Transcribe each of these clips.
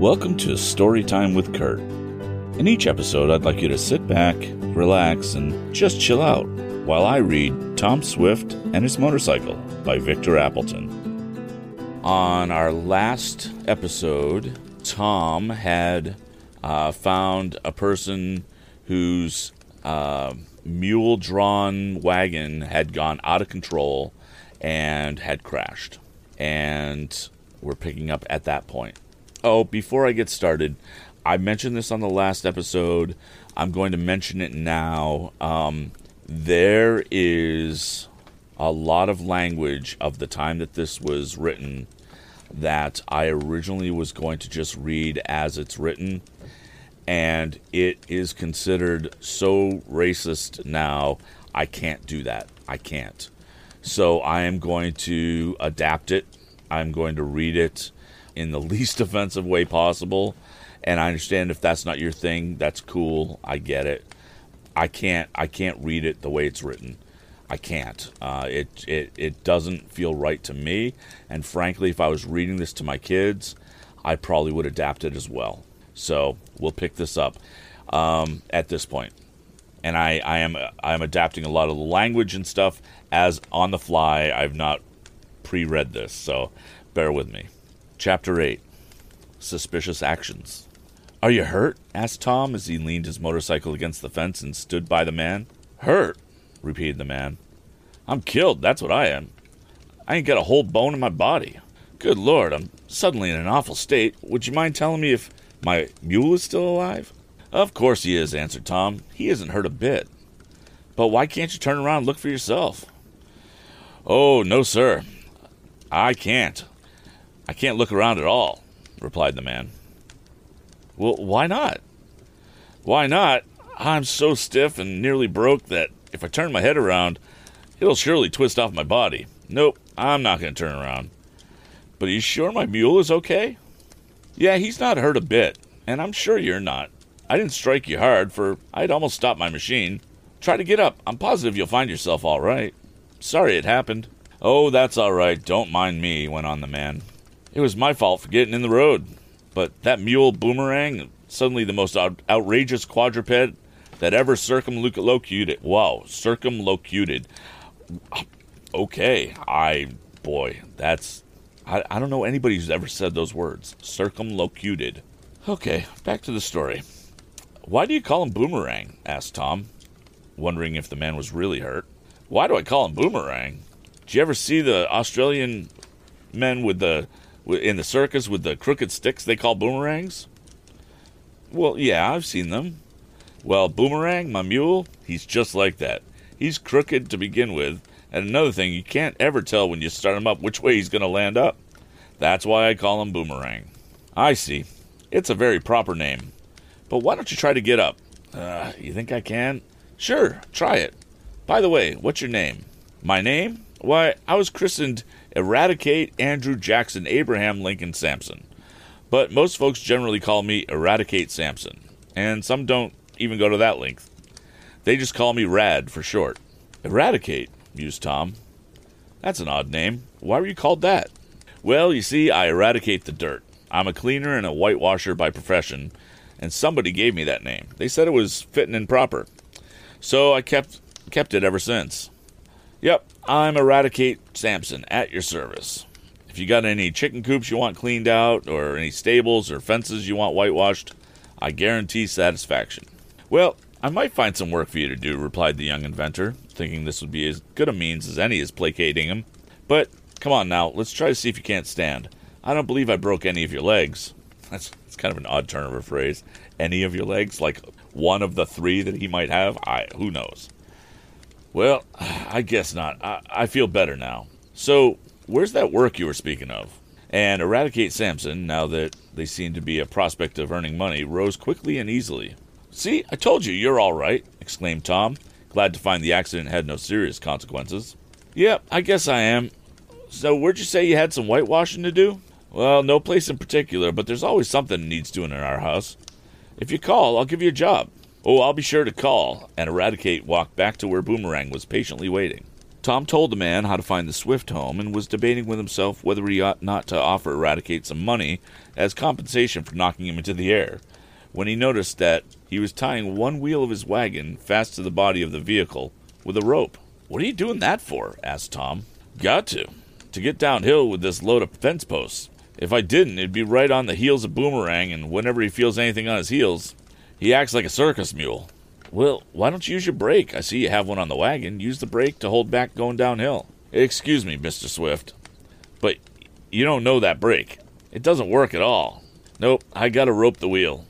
Welcome to Storytime with Kurt. In each episode, I'd like you to sit back, relax, and just chill out while I read Tom Swift and His Motorcycle by Victor Appleton. On our last episode, Tom had uh, found a person whose uh, mule drawn wagon had gone out of control and had crashed. And we're picking up at that point. Oh, before I get started, I mentioned this on the last episode. I'm going to mention it now. Um, there is a lot of language of the time that this was written that I originally was going to just read as it's written. And it is considered so racist now, I can't do that. I can't. So I am going to adapt it. I'm going to read it in the least offensive way possible. And I understand if that's not your thing, that's cool. I get it. I can't I can't read it the way it's written. I can't. Uh, it, it it doesn't feel right to me. And frankly, if I was reading this to my kids, I probably would adapt it as well. So we'll pick this up um, at this point. And I, I am I am adapting a lot of the language and stuff as on the fly. I've not pre-read this, so bear with me. Chapter eight: Suspicious actions. Are you hurt? asked Tom as he leaned his motorcycle against the fence and stood by the man. Hurt? repeated the man. I'm killed, that's what I am. I ain't got a whole bone in my body. Good Lord, I'm suddenly in an awful state. Would you mind telling me if my mule is still alive? Of course he is, answered Tom. He isn't hurt a bit. But why can't you turn around and look for yourself? Oh, no, sir. I can't. I can't look around at all, replied the man. Well, why not? Why not? I'm so stiff and nearly broke that if I turn my head around, it'll surely twist off my body. Nope, I'm not going to turn around. But are you sure my mule is okay? Yeah, he's not hurt a bit, and I'm sure you're not. I didn't strike you hard, for I'd almost stopped my machine. Try to get up. I'm positive you'll find yourself all right. Sorry it happened. Oh, that's all right. Don't mind me, went on the man. It was my fault for getting in the road. But that mule boomerang, suddenly the most out- outrageous quadruped that ever circumlocuted. Wow, circumlocuted. Okay, I boy, that's I, I don't know anybody who's ever said those words. Circumlocuted. Okay, back to the story. Why do you call him Boomerang? asked Tom, wondering if the man was really hurt. Why do I call him Boomerang? Did you ever see the Australian men with the in the circus with the crooked sticks they call boomerangs? Well, yeah, I've seen them. Well, Boomerang, my mule, he's just like that. He's crooked to begin with, and another thing, you can't ever tell when you start him up which way he's going to land up. That's why I call him Boomerang. I see. It's a very proper name. But why don't you try to get up? Uh, you think I can? Sure, try it. By the way, what's your name? My name? Why, I was christened Eradicate Andrew Jackson Abraham Lincoln Sampson. But most folks generally call me Eradicate Sampson, and some don't even go to that length. They just call me Rad for short. Eradicate, mused Tom. That's an odd name. Why were you called that? Well, you see, I eradicate the dirt. I'm a cleaner and a whitewasher by profession, and somebody gave me that name. They said it was fitting and proper. So I kept kept it ever since. Yep, I'm Eradicate Sampson at your service. If you got any chicken coops you want cleaned out, or any stables or fences you want whitewashed, I guarantee satisfaction. Well, I might find some work for you to do, replied the young inventor, thinking this would be as good a means as any as placating him. But come on now, let's try to see if you can't stand. I don't believe I broke any of your legs. That's, that's kind of an odd turn of a phrase. Any of your legs? Like one of the three that he might have? I who knows. Well, I guess not. I, I feel better now. So, where's that work you were speaking of? And Eradicate Sampson, now that they seem to be a prospect of earning money, rose quickly and easily. See, I told you you're all right, exclaimed Tom, glad to find the accident had no serious consequences. Yep, I guess I am. So, where'd you say you had some whitewashing to do? Well, no place in particular, but there's always something needs doing in our house. If you call, I'll give you a job. Oh, I'll be sure to call. And Eradicate walked back to where Boomerang was patiently waiting. Tom told the man how to find the Swift home and was debating with himself whether he ought not to offer Eradicate some money as compensation for knocking him into the air when he noticed that he was tying one wheel of his wagon fast to the body of the vehicle with a rope. What are you doing that for? asked Tom. Got to. To get downhill with this load of fence posts. If I didn't, it'd be right on the heels of Boomerang, and whenever he feels anything on his heels, he acts like a circus mule. Well, why don't you use your brake? I see you have one on the wagon. Use the brake to hold back going downhill. Excuse me, Mr. Swift, but you don't know that brake. It doesn't work at all. Nope, I gotta rope the wheel.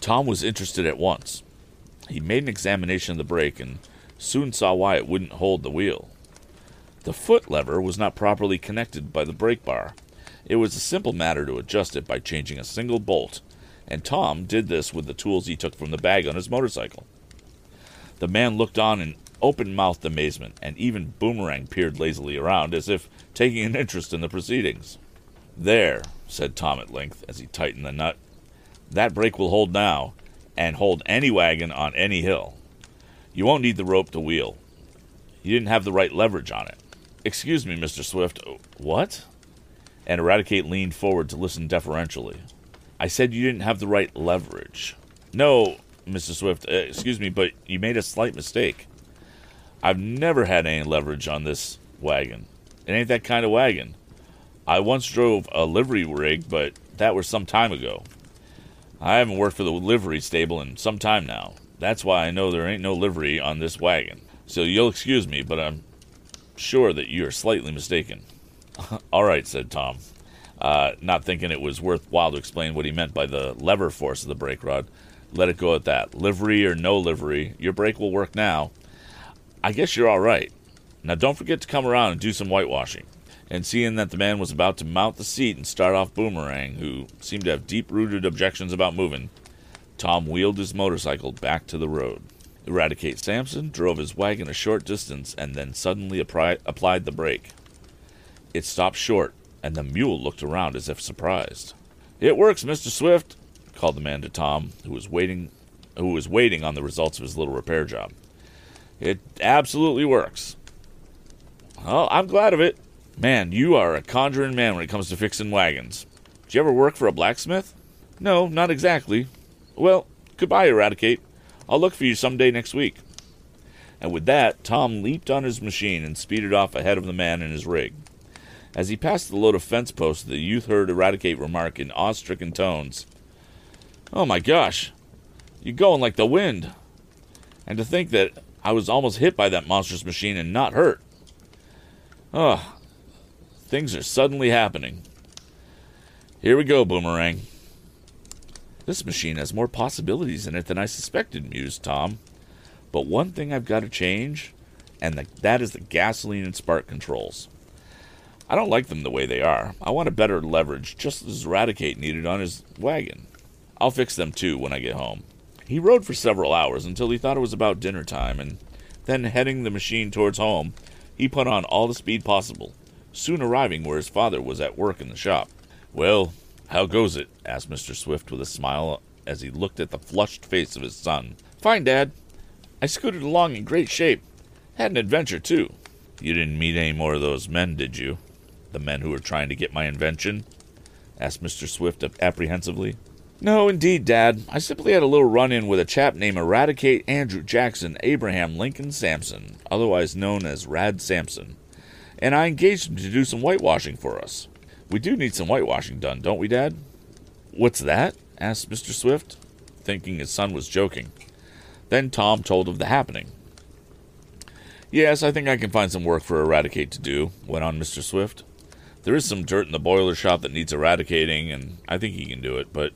Tom was interested at once. He made an examination of the brake and soon saw why it wouldn't hold the wheel. The foot lever was not properly connected by the brake bar. It was a simple matter to adjust it by changing a single bolt, and Tom did this with the tools he took from the bag on his motorcycle. The man looked on in open mouthed amazement, and even Boomerang peered lazily around as if taking an interest in the proceedings. There, said Tom at length as he tightened the nut. That brake will hold now, and hold any wagon on any hill. You won't need the rope to wheel. You didn't have the right leverage on it. Excuse me, Mr. Swift. What? And Eradicate leaned forward to listen deferentially. I said you didn't have the right leverage. No, Mr. Swift, uh, excuse me, but you made a slight mistake. I've never had any leverage on this wagon. It ain't that kind of wagon. I once drove a livery rig, but that was some time ago. I haven't worked for the livery stable in some time now. That's why I know there ain't no livery on this wagon. So you'll excuse me, but I'm sure that you are slightly mistaken. All right, said Tom, uh, not thinking it was worthwhile to explain what he meant by the lever force of the brake rod. Let it go at that. Livery or no livery, your brake will work now. I guess you're all right. Now don't forget to come around and do some whitewashing and seeing that the man was about to mount the seat and start off Boomerang, who seemed to have deep rooted objections about moving, Tom wheeled his motorcycle back to the road. Eradicate Sampson drove his wagon a short distance and then suddenly appri- applied the brake. It stopped short, and the mule looked around as if surprised. It works, Mr. Swift, called the man to Tom, who was waiting who was waiting on the results of his little repair job. It absolutely works. Well, I'm glad of it, Man, you are a conjuring man when it comes to fixing wagons. Did you ever work for a blacksmith? No, not exactly. Well, goodbye, Eradicate. I'll look for you some day next week. And with that, Tom leaped on his machine and speeded off ahead of the man in his rig. As he passed the load of fence posts, the youth heard Eradicate remark in awe stricken tones Oh my gosh, you're going like the wind. And to think that I was almost hit by that monstrous machine and not hurt. Oh, Things are suddenly happening. Here we go, Boomerang. This machine has more possibilities in it than I suspected, mused Tom. But one thing I've got to change, and the, that is the gasoline and spark controls. I don't like them the way they are. I want a better leverage, just as Eradicate needed on his wagon. I'll fix them too when I get home. He rode for several hours until he thought it was about dinner time, and then heading the machine towards home, he put on all the speed possible soon arriving where his father was at work in the shop. Well, how goes it? asked Mr. Swift with a smile as he looked at the flushed face of his son. Fine, Dad. I scooted along in great shape. Had an adventure, too. You didn't meet any more of those men, did you? The men who are trying to get my invention? asked Mr. Swift apprehensively. No, indeed, Dad. I simply had a little run in with a chap named Eradicate Andrew Jackson Abraham Lincoln Sampson, otherwise known as Rad Sampson and I engaged him to do some whitewashing for us. We do need some whitewashing done, don't we, Dad? What's that? asked Mr. Swift, thinking his son was joking. Then Tom told of the happening. Yes, I think I can find some work for Eradicate to do, went on Mr. Swift. There is some dirt in the boiler shop that needs eradicating, and I think he can do it, but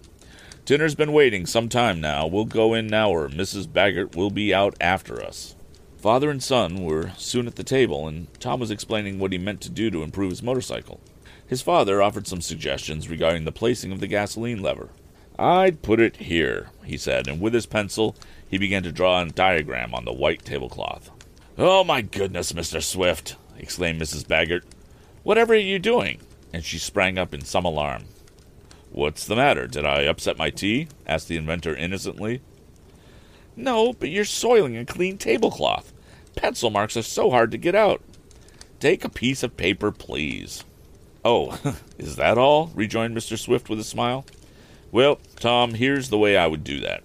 dinner's been waiting some time now. We'll go in now, or Mrs. Baggert will be out after us. Father and son were soon at the table, and Tom was explaining what he meant to do to improve his motorcycle. His father offered some suggestions regarding the placing of the gasoline lever. I'd put it here, he said, and with his pencil he began to draw a diagram on the white tablecloth. Oh, my goodness, Mr. Swift, exclaimed Mrs. Baggert. Whatever are you doing? And she sprang up in some alarm. What's the matter? Did I upset my tea? asked the inventor innocently. No, but you're soiling a clean tablecloth. Pencil marks are so hard to get out. Take a piece of paper, please. Oh, is that all? rejoined Mr. Swift with a smile. Well, Tom, here's the way I would do that.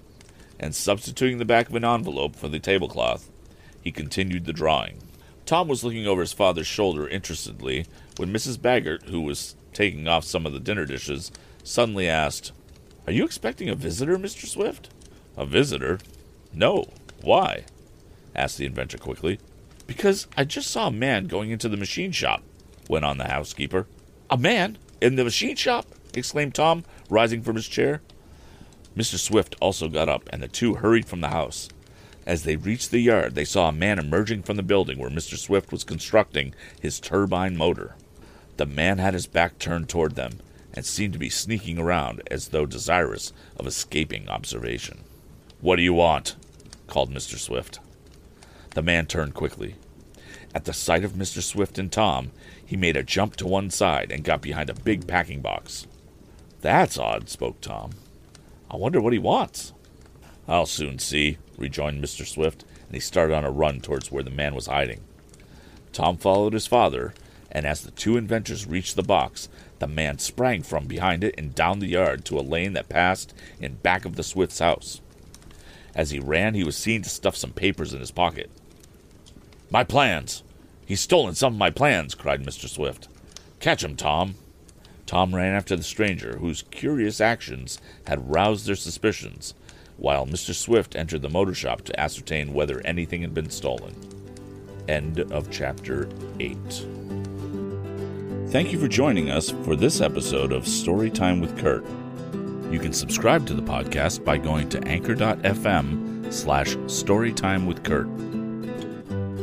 And substituting the back of an envelope for the tablecloth, he continued the drawing. Tom was looking over his father's shoulder interestedly when Mrs. Baggert, who was taking off some of the dinner dishes, suddenly asked, Are you expecting a visitor, Mr. Swift? A visitor? No. Why? asked the inventor quickly. Because I just saw a man going into the machine shop, went on the housekeeper. A man? In the machine shop? exclaimed Tom, rising from his chair. Mr. Swift also got up, and the two hurried from the house. As they reached the yard, they saw a man emerging from the building where Mr. Swift was constructing his turbine motor. The man had his back turned toward them and seemed to be sneaking around as though desirous of escaping observation. What do you want? called Mr. Swift. The man turned quickly. At the sight of Mr. Swift and Tom, he made a jump to one side and got behind a big packing box. That's odd, spoke Tom. I wonder what he wants. I'll soon see, rejoined Mr. Swift, and he started on a run towards where the man was hiding. Tom followed his father, and as the two inventors reached the box, the man sprang from behind it and down the yard to a lane that passed in back of the Swifts' house. As he ran, he was seen to stuff some papers in his pocket. My plans! He's stolen some of my plans, cried Mr. Swift. Catch him, Tom. Tom ran after the stranger, whose curious actions had roused their suspicions, while Mr. Swift entered the motor shop to ascertain whether anything had been stolen. End of chapter 8. Thank you for joining us for this episode of Storytime with Kurt. You can subscribe to the podcast by going to anchor.fm slash storytime with Kurt.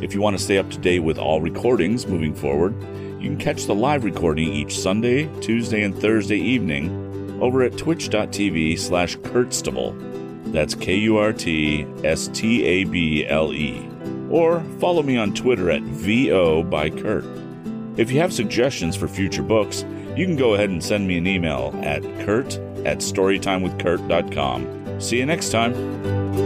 If you want to stay up to date with all recordings moving forward, you can catch the live recording each Sunday, Tuesday, and Thursday evening over at twitch.tv slash kurtstable. That's K-U-R-T-S-T-A-B-L-E. Or follow me on Twitter at VO by Kurt. If you have suggestions for future books, you can go ahead and send me an email at kurt at storytimewithkurt.com. See you next time.